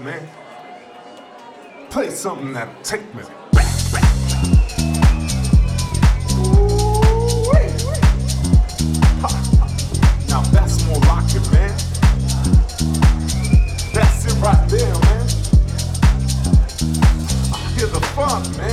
man. Play something that'll take me back, back. Now that's more like man. That's it right there, man. I hear the funk, man.